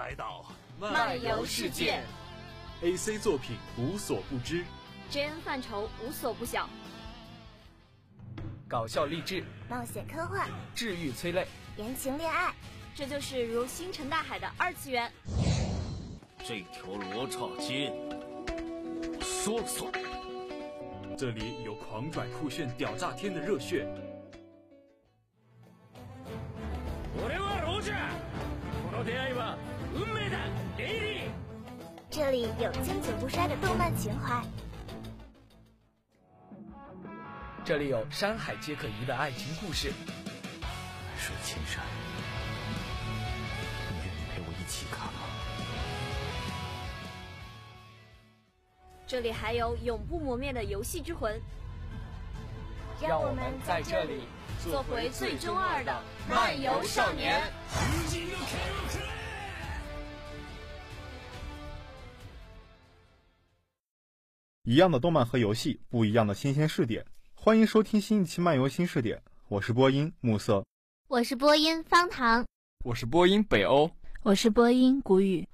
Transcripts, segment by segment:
来到漫游世界，AC 作品无所不知，JN 范畴无所不晓，搞笑励志，冒险科幻，治愈催泪，言情恋爱，这就是如星辰大海的二次元。这条罗刹街，我说。了算。这里有狂拽酷炫、屌炸天的热血。有经久不衰的动漫情怀，这里有山海皆可移的爱情故事。海水千山，你愿意陪我一起看吗？这里还有永不磨灭的游戏之魂，让我们在这里做回最中二的漫游少年。一样的动漫和游戏，不一样的新鲜视点。欢迎收听新一期漫游新视点，我是播音暮色，我是播音方糖，我是播音北欧，我是播音谷雨。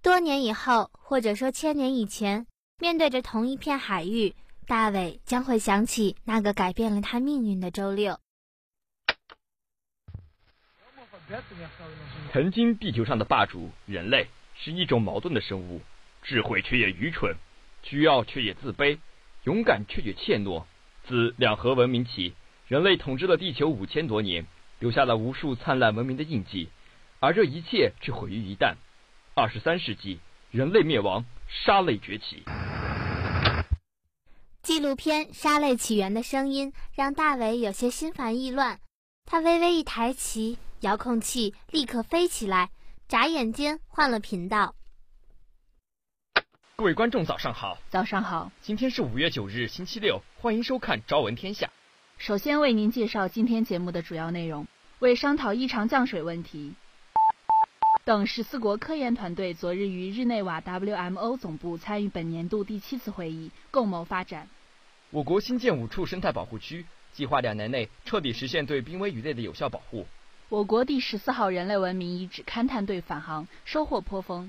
多年以后，或者说千年以前，面对着同一片海域，大伟将会想起那个改变了他命运的周六。曾经地球上的霸主人类是一种矛盾的生物，智慧却也愚蠢。需要却也自卑，勇敢却也怯懦。自两河文明起，人类统治了地球五千多年，留下了无数灿烂文明的印记，而这一切却毁于一旦。二十三世纪，人类灭亡，沙类崛起。纪录片《沙类起源》的声音让大伟有些心烦意乱，他微微一抬起遥控器，立刻飞起来，眨眼间换了频道。各位观众，早上好！早上好！今天是五月九日，星期六，欢迎收看《朝闻天下》。首先为您介绍今天节目的主要内容：为商讨异常降水问题等，十四国科研团队昨日于日内瓦 WMO 总部参与本年度第七次会议，共谋发展。我国新建五处生态保护区，计划两年内彻底实现对濒危鱼类的有效保护。我国第十四号人类文明遗址勘探队返航，收获颇丰。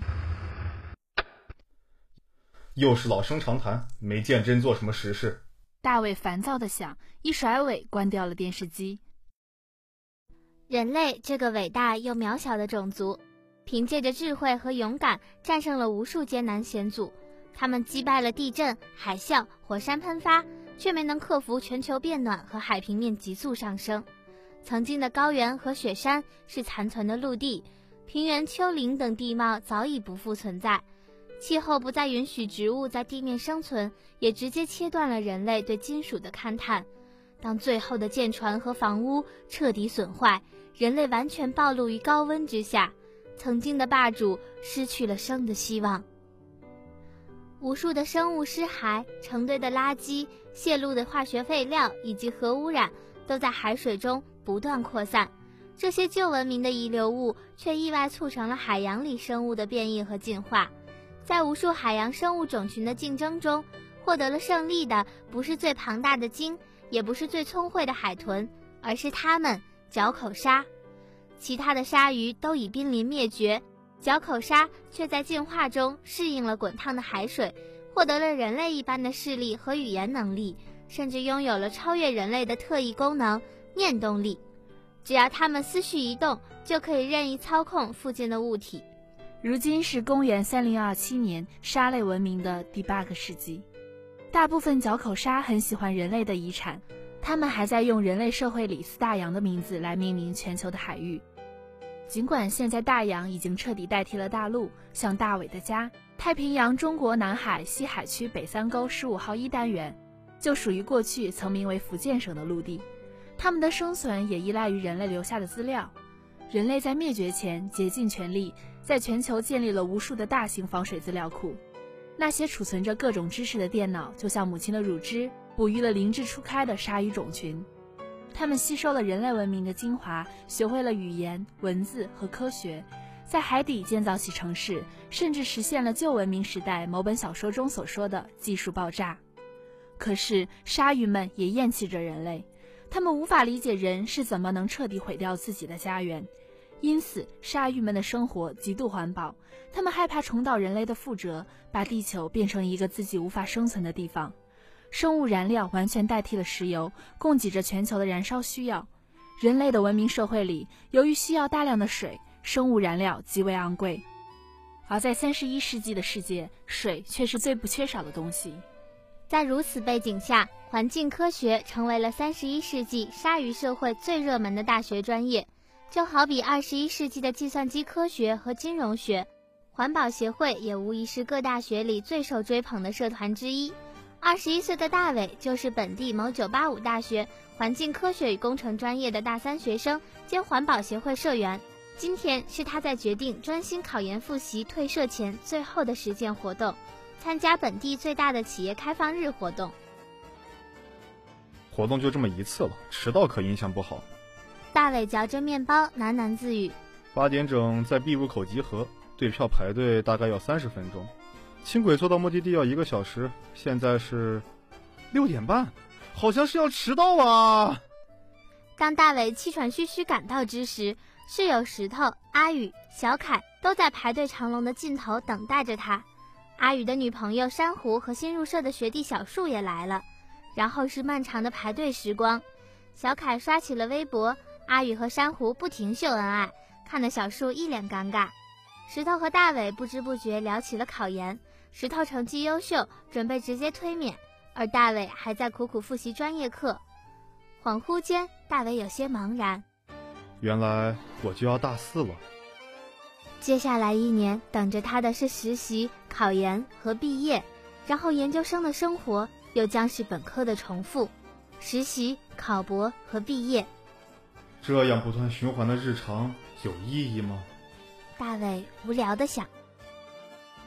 又是老生常谈，没见真做什么实事。大卫烦躁的想，一甩尾关掉了电视机。人类这个伟大又渺小的种族，凭借着智慧和勇敢，战胜了无数艰难险阻。他们击败了地震、海啸、火山喷发，却没能克服全球变暖和海平面急速上升。曾经的高原和雪山是残存的陆地，平原、丘陵等地貌早已不复存在。气候不再允许植物在地面生存，也直接切断了人类对金属的勘探。当最后的舰船和房屋彻底损坏，人类完全暴露于高温之下，曾经的霸主失去了生的希望。无数的生物尸骸、成堆的垃圾、泄露的化学废料以及核污染，都在海水中不断扩散。这些旧文明的遗留物，却意外促成了海洋里生物的变异和进化。在无数海洋生物种群的竞争中，获得了胜利的不是最庞大的鲸，也不是最聪慧的海豚，而是它们——角口鲨。其他的鲨鱼都已濒临灭绝，角口鲨却在进化中适应了滚烫的海水，获得了人类一般的视力和语言能力，甚至拥有了超越人类的特异功能——念动力。只要它们思绪一动，就可以任意操控附近的物体。如今是公元三零二七年，鲨类文明的第八个世纪。大部分角口鲨很喜欢人类的遗产，它们还在用人类社会里四大洋的名字来命名全球的海域。尽管现在大洋已经彻底代替了大陆，像大伟的家——太平洋中国南海西海区北三沟十五号一单元，就属于过去曾名为福建省的陆地。它们的生存也依赖于人类留下的资料。人类在灭绝前竭尽全力，在全球建立了无数的大型防水资料库。那些储存着各种知识的电脑，就像母亲的乳汁，哺育了灵智初开的鲨鱼种群。它们吸收了人类文明的精华，学会了语言、文字和科学，在海底建造起城市，甚至实现了旧文明时代某本小说中所说的技术爆炸。可是，鲨鱼们也厌弃着人类。他们无法理解人是怎么能彻底毁掉自己的家园，因此鲨鱼们的生活极度环保，他们害怕重蹈人类的覆辙，把地球变成一个自己无法生存的地方。生物燃料完全代替了石油，供给着全球的燃烧需要。人类的文明社会里，由于需要大量的水，生物燃料极为昂贵。而在三十一世纪的世界，水却是最不缺少的东西。在如此背景下，环境科学成为了三十一世纪鲨鱼社会最热门的大学专业，就好比二十一世纪的计算机科学和金融学。环保协会也无疑是各大学里最受追捧的社团之一。二十一岁的大伟就是本地某985大学环境科学与工程专业的大三学生兼环保协会社员。今天是他在决定专心考研复习退社前最后的实践活动，参加本地最大的企业开放日活动。活动就这么一次了，迟到可影响不好。大伟嚼着面包喃喃自语：“八点整在 B 入口集合，对票排队大概要三十分钟。”轻轨坐到目的地要一个小时，现在是六点半，好像是要迟到啊！当大伟气喘吁吁赶到之时，室友石头、阿宇、小凯都在排队长龙的尽头等待着他。阿宇的女朋友珊瑚和新入社的学弟小树也来了。然后是漫长的排队时光。小凯刷起了微博，阿宇和珊瑚不停秀恩爱，看得小树一脸尴尬。石头和大伟不知不觉聊起了考研。石头成绩优秀，准备直接推免，而大伟还在苦苦复习专业课。恍惚间，大伟有些茫然。原来我就要大四了。接下来一年，等着他的是实习、考研和毕业，然后研究生的生活又将是本科的重复：实习、考博和毕业。这样不断循环的日常有意义吗？大卫无聊的想。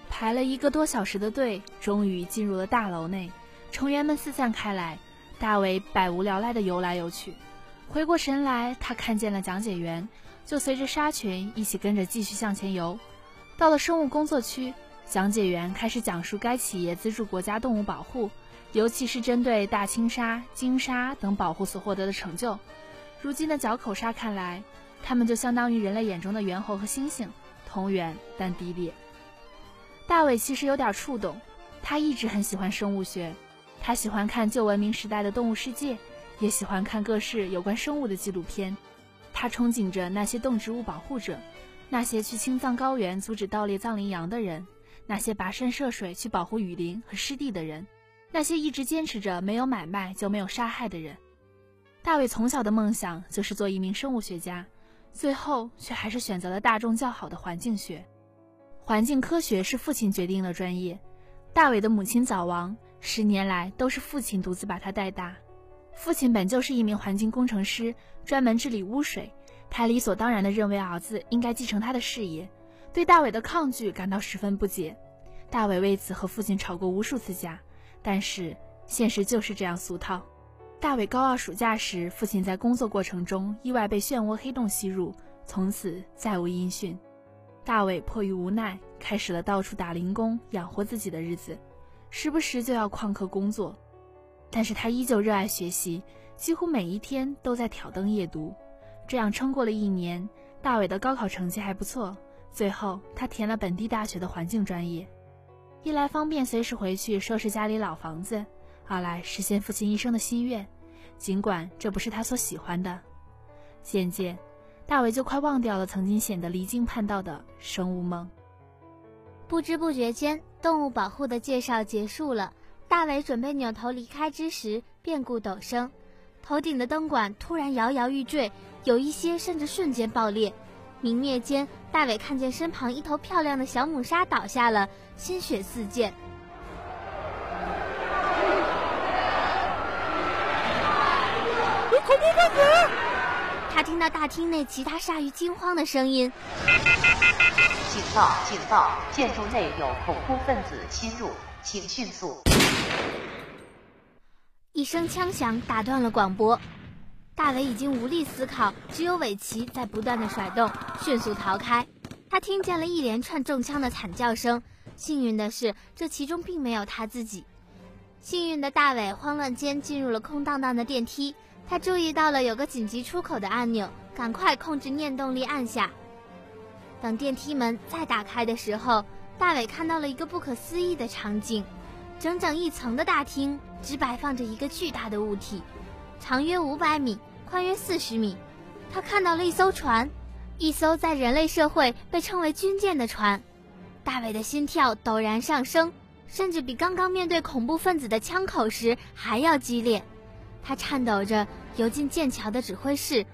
排了一个多小时的队，终于进入了大楼内。成员们四散开来，大卫百无聊赖地游来游去。回过神来，他看见了讲解员，就随着沙群一起跟着继续向前游。到了生物工作区，讲解员开始讲述该企业资助国家动物保护，尤其是针对大青鲨、鲸鲨等保护所获得的成就。如今的角口鲨看来，它们就相当于人类眼中的猿猴和猩猩，同源但低劣。大伟其实有点触动，他一直很喜欢生物学，他喜欢看旧文明时代的动物世界，也喜欢看各式有关生物的纪录片。他憧憬着那些动植物保护者，那些去青藏高原阻止盗猎藏羚羊的人，那些跋山涉水去保护雨林和湿地的人，那些一直坚持着没有买卖就没有杀害的人。大伟从小的梦想就是做一名生物学家，最后却还是选择了大众较好的环境学。环境科学是父亲决定的专业，大伟的母亲早亡，十年来都是父亲独自把他带大。父亲本就是一名环境工程师，专门治理污水，他理所当然地认为儿子应该继承他的事业，对大伟的抗拒感到十分不解。大伟为此和父亲吵过无数次架，但是现实就是这样俗套。大伟高二暑假时，父亲在工作过程中意外被漩涡黑洞吸入，从此再无音讯。大伟迫于无奈，开始了到处打零工养活自己的日子，时不时就要旷课工作。但是他依旧热爱学习，几乎每一天都在挑灯夜读。这样撑过了一年，大伟的高考成绩还不错。最后，他填了本地大学的环境专业，一来方便随时回去收拾家里老房子，二来实现父亲一生的心愿，尽管这不是他所喜欢的。渐渐。大伟就快忘掉了曾经显得离经叛道的生物梦。不知不觉间，动物保护的介绍结束了。大伟准备扭头离开之时，变故陡生，头顶的灯管突然摇摇欲坠，有一些甚至瞬间爆裂。明灭间，大伟看见身旁一头漂亮的小母鲨倒下了，鲜血四溅。恐怖分子！他听到大厅内其他鲨鱼惊慌的声音：“警报！警报！建筑内有恐怖分子侵入，请迅速！”一声枪响打断了广播。大伟已经无力思考，只有尾鳍在不断的甩动，迅速逃开。他听见了一连串中枪的惨叫声，幸运的是，这其中并没有他自己。幸运的大伟慌乱间进入了空荡荡的电梯。他注意到了有个紧急出口的按钮，赶快控制念动力按下，等电梯门再打开的时候，大伟看到了一个不可思议的场景：整整一层的大厅只摆放着一个巨大的物体，长约五百米，宽约四十米。他看到了一艘船，一艘在人类社会被称为军舰的船。大伟的心跳陡然上升，甚至比刚刚面对恐怖分子的枪口时还要激烈。他颤抖着游进剑桥的指挥室。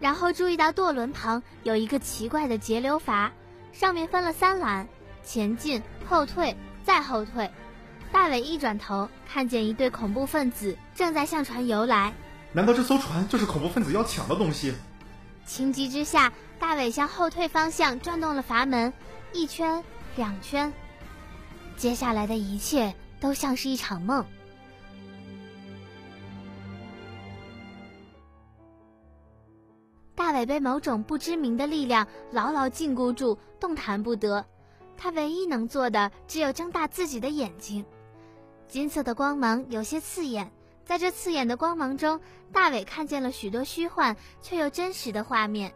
然后注意到舵轮旁有一个奇怪的节流阀，上面分了三栏：前进、后退、再后退。大伟一转头，看见一队恐怖分子正在向船游来。难道这艘船就是恐怖分子要抢的东西？情急之下，大伟向后退方向转动了阀门，一圈、两圈。接下来的一切都像是一场梦。大伟被某种不知名的力量牢牢禁锢住，动弹不得。他唯一能做的只有睁大自己的眼睛。金色的光芒有些刺眼，在这刺眼的光芒中，大伟看见了许多虚幻却又真实的画面：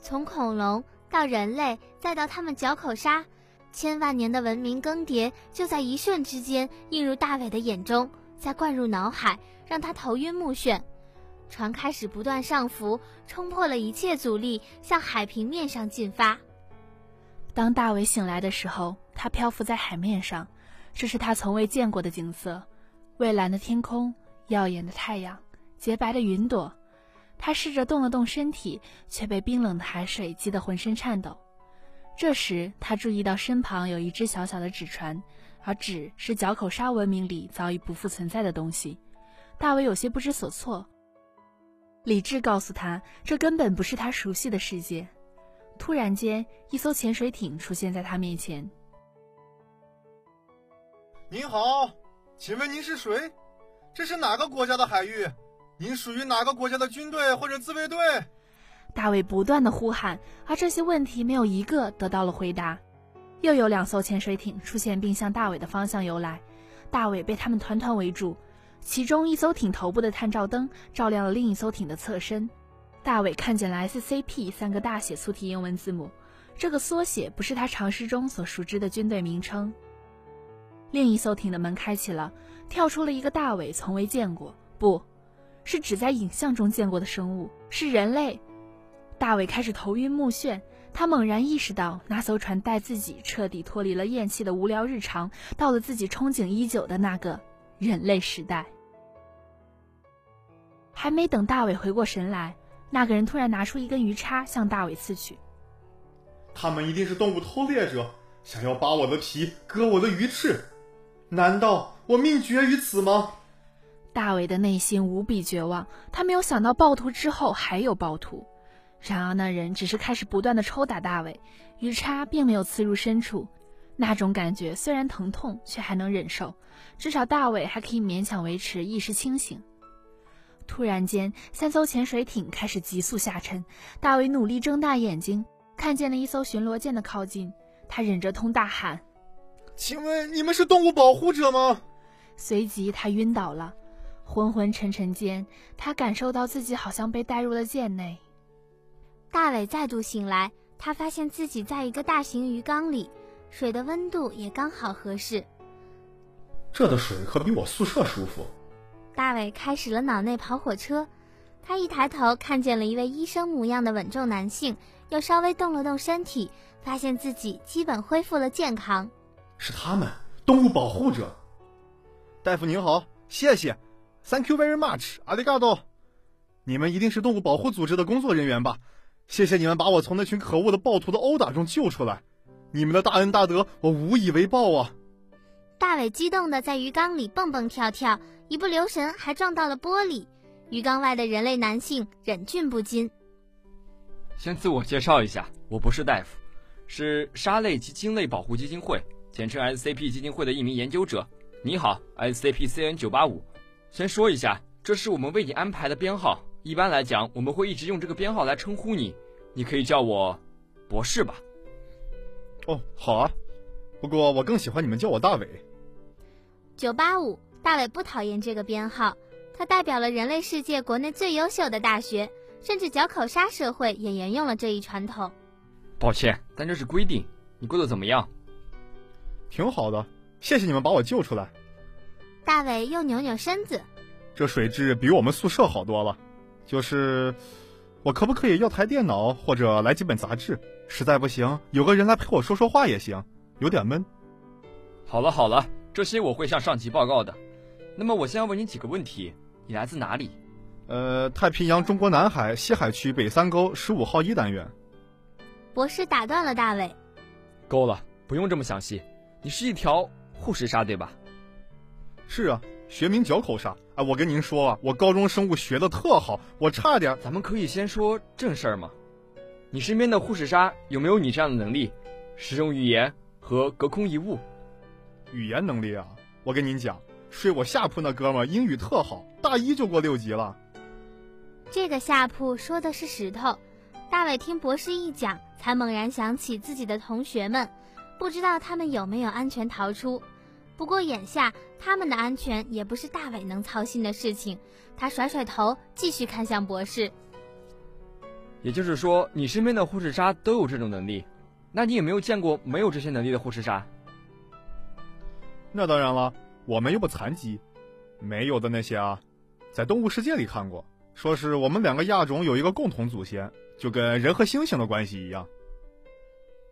从恐龙到人类，再到他们嚼口沙，千万年的文明更迭就在一瞬之间映入大伟的眼中，再灌入脑海，让他头晕目眩。船开始不断上浮，冲破了一切阻力，向海平面上进发。当大伟醒来的时候，他漂浮在海面上，这是他从未见过的景色：蔚蓝的天空，耀眼的太阳，洁白的云朵。他试着动了动身体，却被冰冷的海水激得浑身颤抖。这时，他注意到身旁有一只小小的纸船，而纸是角口沙文明里早已不复存在的东西。大伟有些不知所措。理智告诉他，这根本不是他熟悉的世界。突然间，一艘潜水艇出现在他面前。您好，请问您是谁？这是哪个国家的海域？您属于哪个国家的军队或者自卫队？大卫不断的呼喊，而这些问题没有一个得到了回答。又有两艘潜水艇出现，并向大伟的方向游来。大伟被他们团团围住。其中一艘艇头部的探照灯照亮了另一艘艇的侧身，大伟看见了 SCP 三个大写粗体英文字母，这个缩写不是他常识中所熟知的军队名称。另一艘艇的门开启了，跳出了一个大伟从未见过，不是只在影像中见过的生物，是人类。大伟开始头晕目眩，他猛然意识到那艘船带自己彻底脱离了厌弃的无聊日常，到了自己憧憬已久的那个人类时代。还没等大伟回过神来，那个人突然拿出一根鱼叉向大伟刺去。他们一定是动物偷猎者，想要扒我的皮，割我的鱼翅。难道我命绝于此吗？大伟的内心无比绝望，他没有想到暴徒之后还有暴徒。然而那人只是开始不断的抽打大伟，鱼叉并没有刺入深处。那种感觉虽然疼痛，却还能忍受，至少大伟还可以勉强维持意识清醒。突然间，三艘潜水艇开始急速下沉。大伟努力睁大眼睛，看见了一艘巡逻舰的靠近。他忍着痛大喊：“请问你们是动物保护者吗？”随即他晕倒了。昏昏沉沉间，他感受到自己好像被带入了舰内。大伟再度醒来，他发现自己在一个大型鱼缸里，水的温度也刚好合适。这的水可比我宿舍舒服。大伟开始了脑内跑火车，他一抬头看见了一位医生模样的稳重男性，又稍微动了动身体，发现自己基本恢复了健康。是他们，动物保护者。大夫您好，谢谢，Thank you very much，阿里嘎多。你们一定是动物保护组织的工作人员吧？谢谢你们把我从那群可恶的暴徒的殴打中救出来，你们的大恩大德我无以为报啊！大伟激动的在鱼缸里蹦蹦跳跳。一不留神还撞到了玻璃，鱼缸外的人类男性忍俊不禁。先自我介绍一下，我不是大夫，是沙类及鲸类保护基金会，简称 SCP 基金会的一名研究者。你好，SCP-CN 九八五。先说一下，这是我们为你安排的编号。一般来讲，我们会一直用这个编号来称呼你，你可以叫我博士吧。哦，好啊，不过我更喜欢你们叫我大伟。九八五。大伟不讨厌这个编号，它代表了人类世界国内最优秀的大学，甚至角口沙社会也沿用了这一传统。抱歉，但这是规定。你过得怎么样？挺好的，谢谢你们把我救出来。大伟又扭扭身子，这水质比我们宿舍好多了。就是，我可不可以要台电脑或者来几本杂志？实在不行，有个人来陪我说说话也行，有点闷。好了好了，这些我会向上级报告的。那么我先要问你几个问题：你来自哪里？呃，太平洋中国南海西海区北三沟十五号一单元。博士打断了大卫。够了，不用这么详细。你是一条护士鲨，对吧？是啊，学名角口鲨。哎，我跟您说啊，我高中生物学的特好，我差点……咱们可以先说正事儿吗？你身边的护士鲨有没有你这样的能力，使用语言和隔空移物？语言能力啊，我跟您讲，睡我下铺那哥们英语特好，大一就过六级了。这个下铺说的是石头。大伟听博士一讲，才猛然想起自己的同学们，不知道他们有没有安全逃出。不过眼下他们的安全也不是大伟能操心的事情。他甩甩头，继续看向博士。也就是说，你身边的护士鲨都有这种能力？那你有没有见过没有这些能力的护士鲨？那当然了，我们又不残疾，没有的那些啊，在动物世界里看过，说是我们两个亚种有一个共同祖先。就跟人和猩猩的关系一样，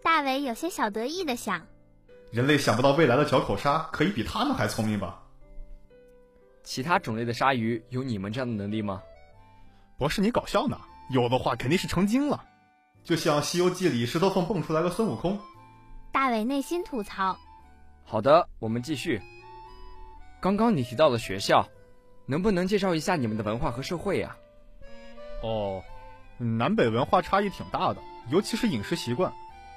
大伟有些小得意的想：人类想不到未来的角口鲨可以比他们还聪明吧？其他种类的鲨鱼有你们这样的能力吗？博士，你搞笑呢？有的话肯定是成精了，就像《西游记》里石头缝蹦出来个孙悟空。大伟内心吐槽。好的，我们继续。刚刚你提到了学校，能不能介绍一下你们的文化和社会呀？哦。南北文化差异挺大的，尤其是饮食习惯。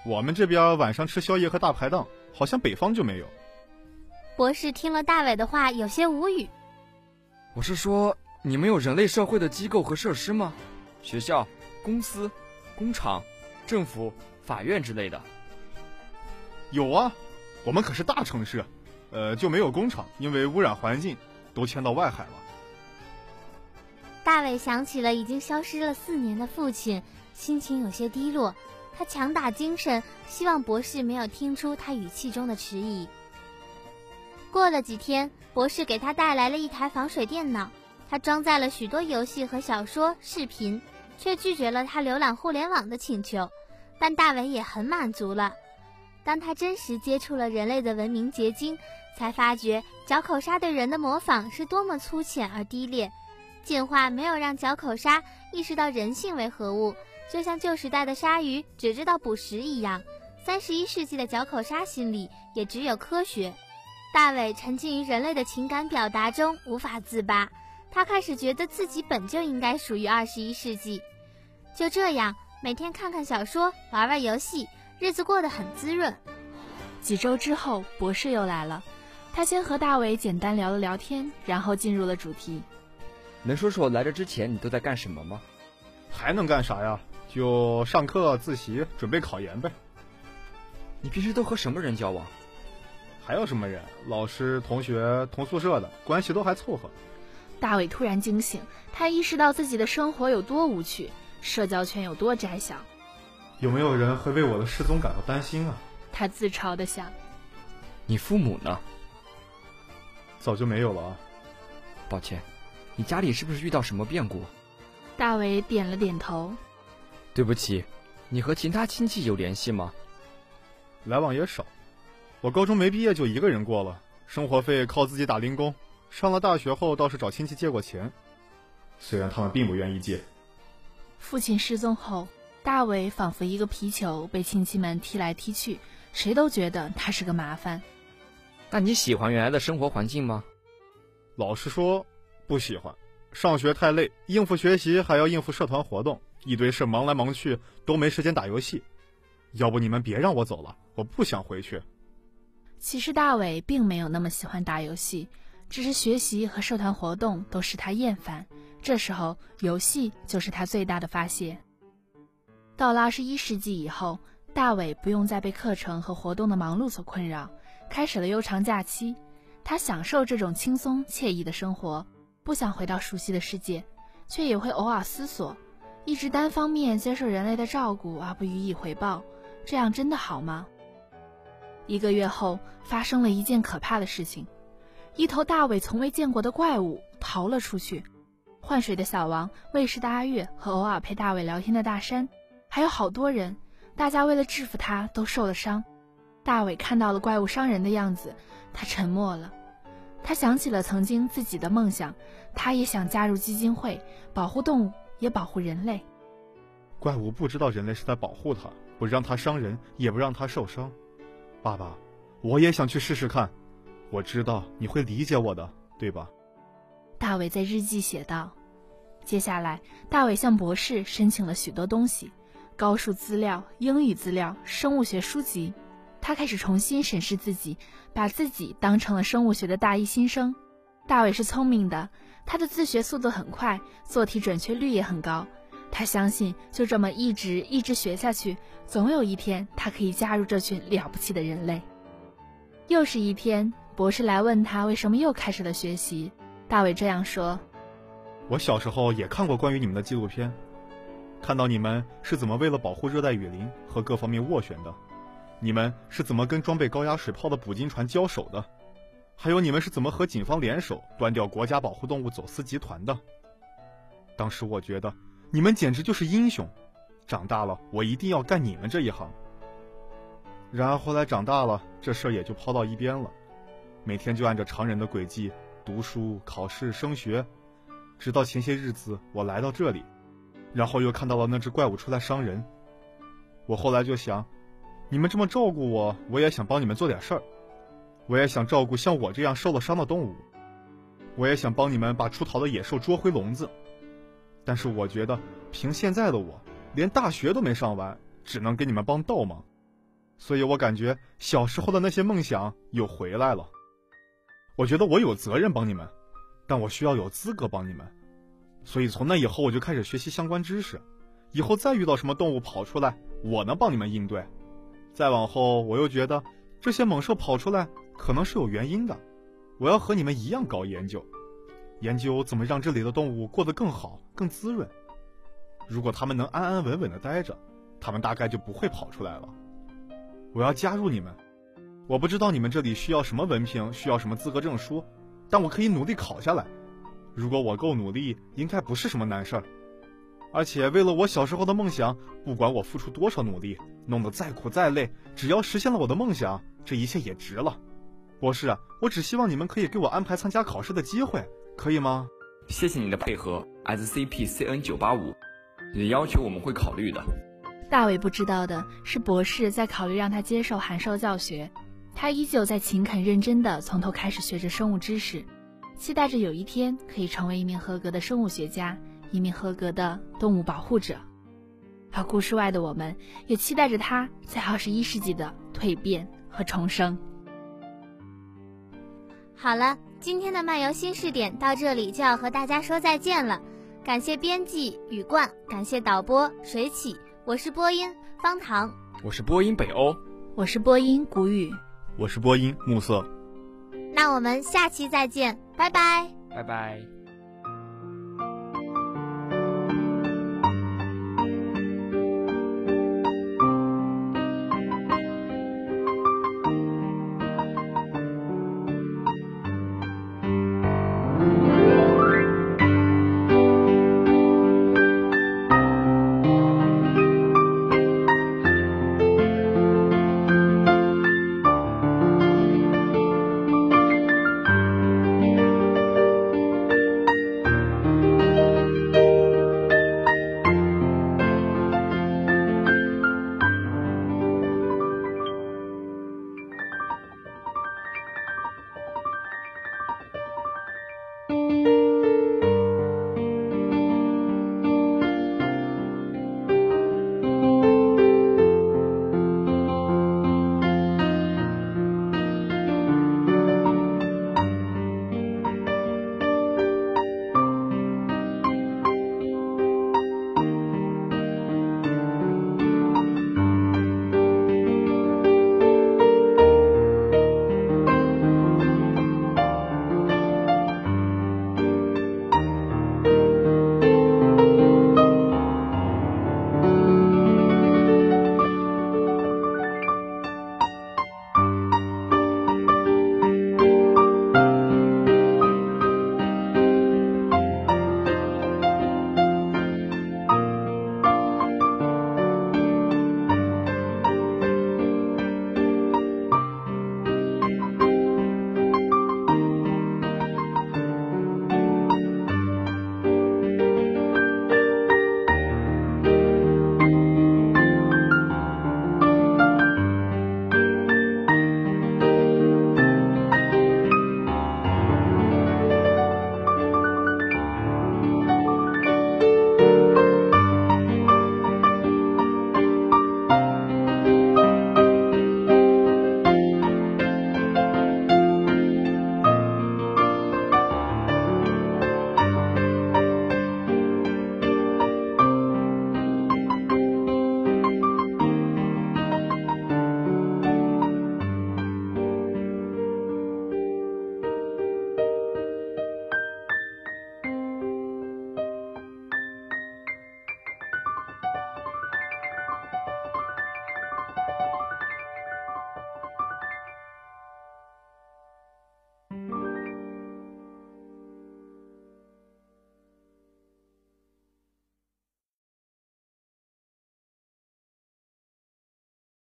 我们这边晚上吃宵夜和大排档，好像北方就没有。博士听了大伟的话，有些无语。我是说，你们有人类社会的机构和设施吗？学校、公司、工厂、政府、法院之类的？有啊，我们可是大城市，呃，就没有工厂，因为污染环境，都迁到外海了。大伟想起了已经消失了四年的父亲，心情有些低落。他强打精神，希望博士没有听出他语气中的迟疑。过了几天，博士给他带来了一台防水电脑，他装载了许多游戏和小说、视频，却拒绝了他浏览互联网的请求。但大伟也很满足了。当他真实接触了人类的文明结晶，才发觉角口鲨对人的模仿是多么粗浅而低劣。进化没有让角口鲨意识到人性为何物，就像旧时代的鲨鱼只知道捕食一样。三十一世纪的角口鲨心里也只有科学。大伟沉浸于人类的情感表达中无法自拔，他开始觉得自己本就应该属于二十一世纪。就这样，每天看看小说，玩玩游戏，日子过得很滋润。几周之后，博士又来了，他先和大伟简单聊了聊天，然后进入了主题。能说说来这之前你都在干什么吗？还能干啥呀？就上课、自习、准备考研呗。你平时都和什么人交往？还有什么人？老师、同学、同宿舍的，关系都还凑合。大伟突然惊醒，他意识到自己的生活有多无趣，社交圈有多窄小。有没有人会为我的失踪感到担心啊？他自嘲的想。你父母呢？早就没有了啊。抱歉。你家里是不是遇到什么变故？大伟点了点头。对不起，你和其他亲戚有联系吗？来往也少，我高中没毕业就一个人过了，生活费靠自己打零工。上了大学后倒是找亲戚借过钱，虽然他们并不愿意借。父亲失踪后，大伟仿佛一个皮球被亲戚们踢来踢去，谁都觉得他是个麻烦。那你喜欢原来的生活环境吗？老实说。不喜欢，上学太累，应付学习还要应付社团活动，一堆事忙来忙去都没时间打游戏。要不你们别让我走了，我不想回去。其实大伟并没有那么喜欢打游戏，只是学习和社团活动都使他厌烦。这时候，游戏就是他最大的发泄。到了二十一世纪以后，大伟不用再被课程和活动的忙碌所困扰，开始了悠长假期。他享受这种轻松惬意的生活。不想回到熟悉的世界，却也会偶尔思索：一直单方面接受人类的照顾而不予以回报，这样真的好吗？一个月后，发生了一件可怕的事情：一头大伟从未见过的怪物逃了出去。换水的小王、喂食的阿月和偶尔陪大伟聊天的大山，还有好多人，大家为了制服他都受了伤。大伟看到了怪物伤人的样子，他沉默了。他想起了曾经自己的梦想，他也想加入基金会，保护动物，也保护人类。怪物不知道人类是在保护他，不让他伤人，也不让他受伤。爸爸，我也想去试试看。我知道你会理解我的，对吧？大伟在日记写道。接下来，大伟向博士申请了许多东西：高数资料、英语资料、生物学书籍。他开始重新审视自己，把自己当成了生物学的大一新生。大伟是聪明的，他的自学速度很快，做题准确率也很高。他相信，就这么一直一直学下去，总有一天他可以加入这群了不起的人类。又是一天，博士来问他为什么又开始了学习。大伟这样说。我小时候也看过关于你们的纪录片，看到你们是怎么为了保护热带雨林和各方面斡旋的，你们是怎么跟装备高压水炮的捕鲸船交手的，还有你们是怎么和警方联手端掉国家保护动物走私集团的。当时我觉得你们简直就是英雄，长大了我一定要干你们这一行。然而后来长大了，这事儿也就抛到一边了，每天就按照常人的轨迹读书、考试、升学。直到前些日子，我来到这里，然后又看到了那只怪物出来伤人。我后来就想，你们这么照顾我，我也想帮你们做点事儿。我也想照顾像我这样受了伤的动物，我也想帮你们把出逃的野兽捉回笼子。但是我觉得，凭现在的我，连大学都没上完，只能给你们帮倒忙。所以我感觉小时候的那些梦想又回来了。我觉得我有责任帮你们。但我需要有资格帮你们，所以从那以后我就开始学习相关知识，以后再遇到什么动物跑出来，我能帮你们应对。再往后，我又觉得这些猛兽跑出来可能是有原因的，我要和你们一样搞研究，研究怎么让这里的动物过得更好、更滋润。如果它们能安安稳稳的待着，它们大概就不会跑出来了。我要加入你们，我不知道你们这里需要什么文凭，需要什么资格证书。但我可以努力考下来，如果我够努力，应该不是什么难事儿。而且为了我小时候的梦想，不管我付出多少努力，弄得再苦再累，只要实现了我的梦想，这一切也值了。博士，我只希望你们可以给我安排参加考试的机会，可以吗？谢谢你的配合，SCP-CN 九八五，你的要求我们会考虑的。大伟不知道的是，博士在考虑让他接受函授教学。他依旧在勤恳认真的从头开始学着生物知识，期待着有一天可以成为一名合格的生物学家，一名合格的动物保护者。而故事外的我们，也期待着他在二十一世纪的蜕变和重生。好了，今天的漫游新视点到这里就要和大家说再见了。感谢编辑雨冠，感谢导播水起，我是播音方糖，我是播音北欧，我是播音谷雨。我是播音暮色，那我们下期再见，拜拜，拜拜。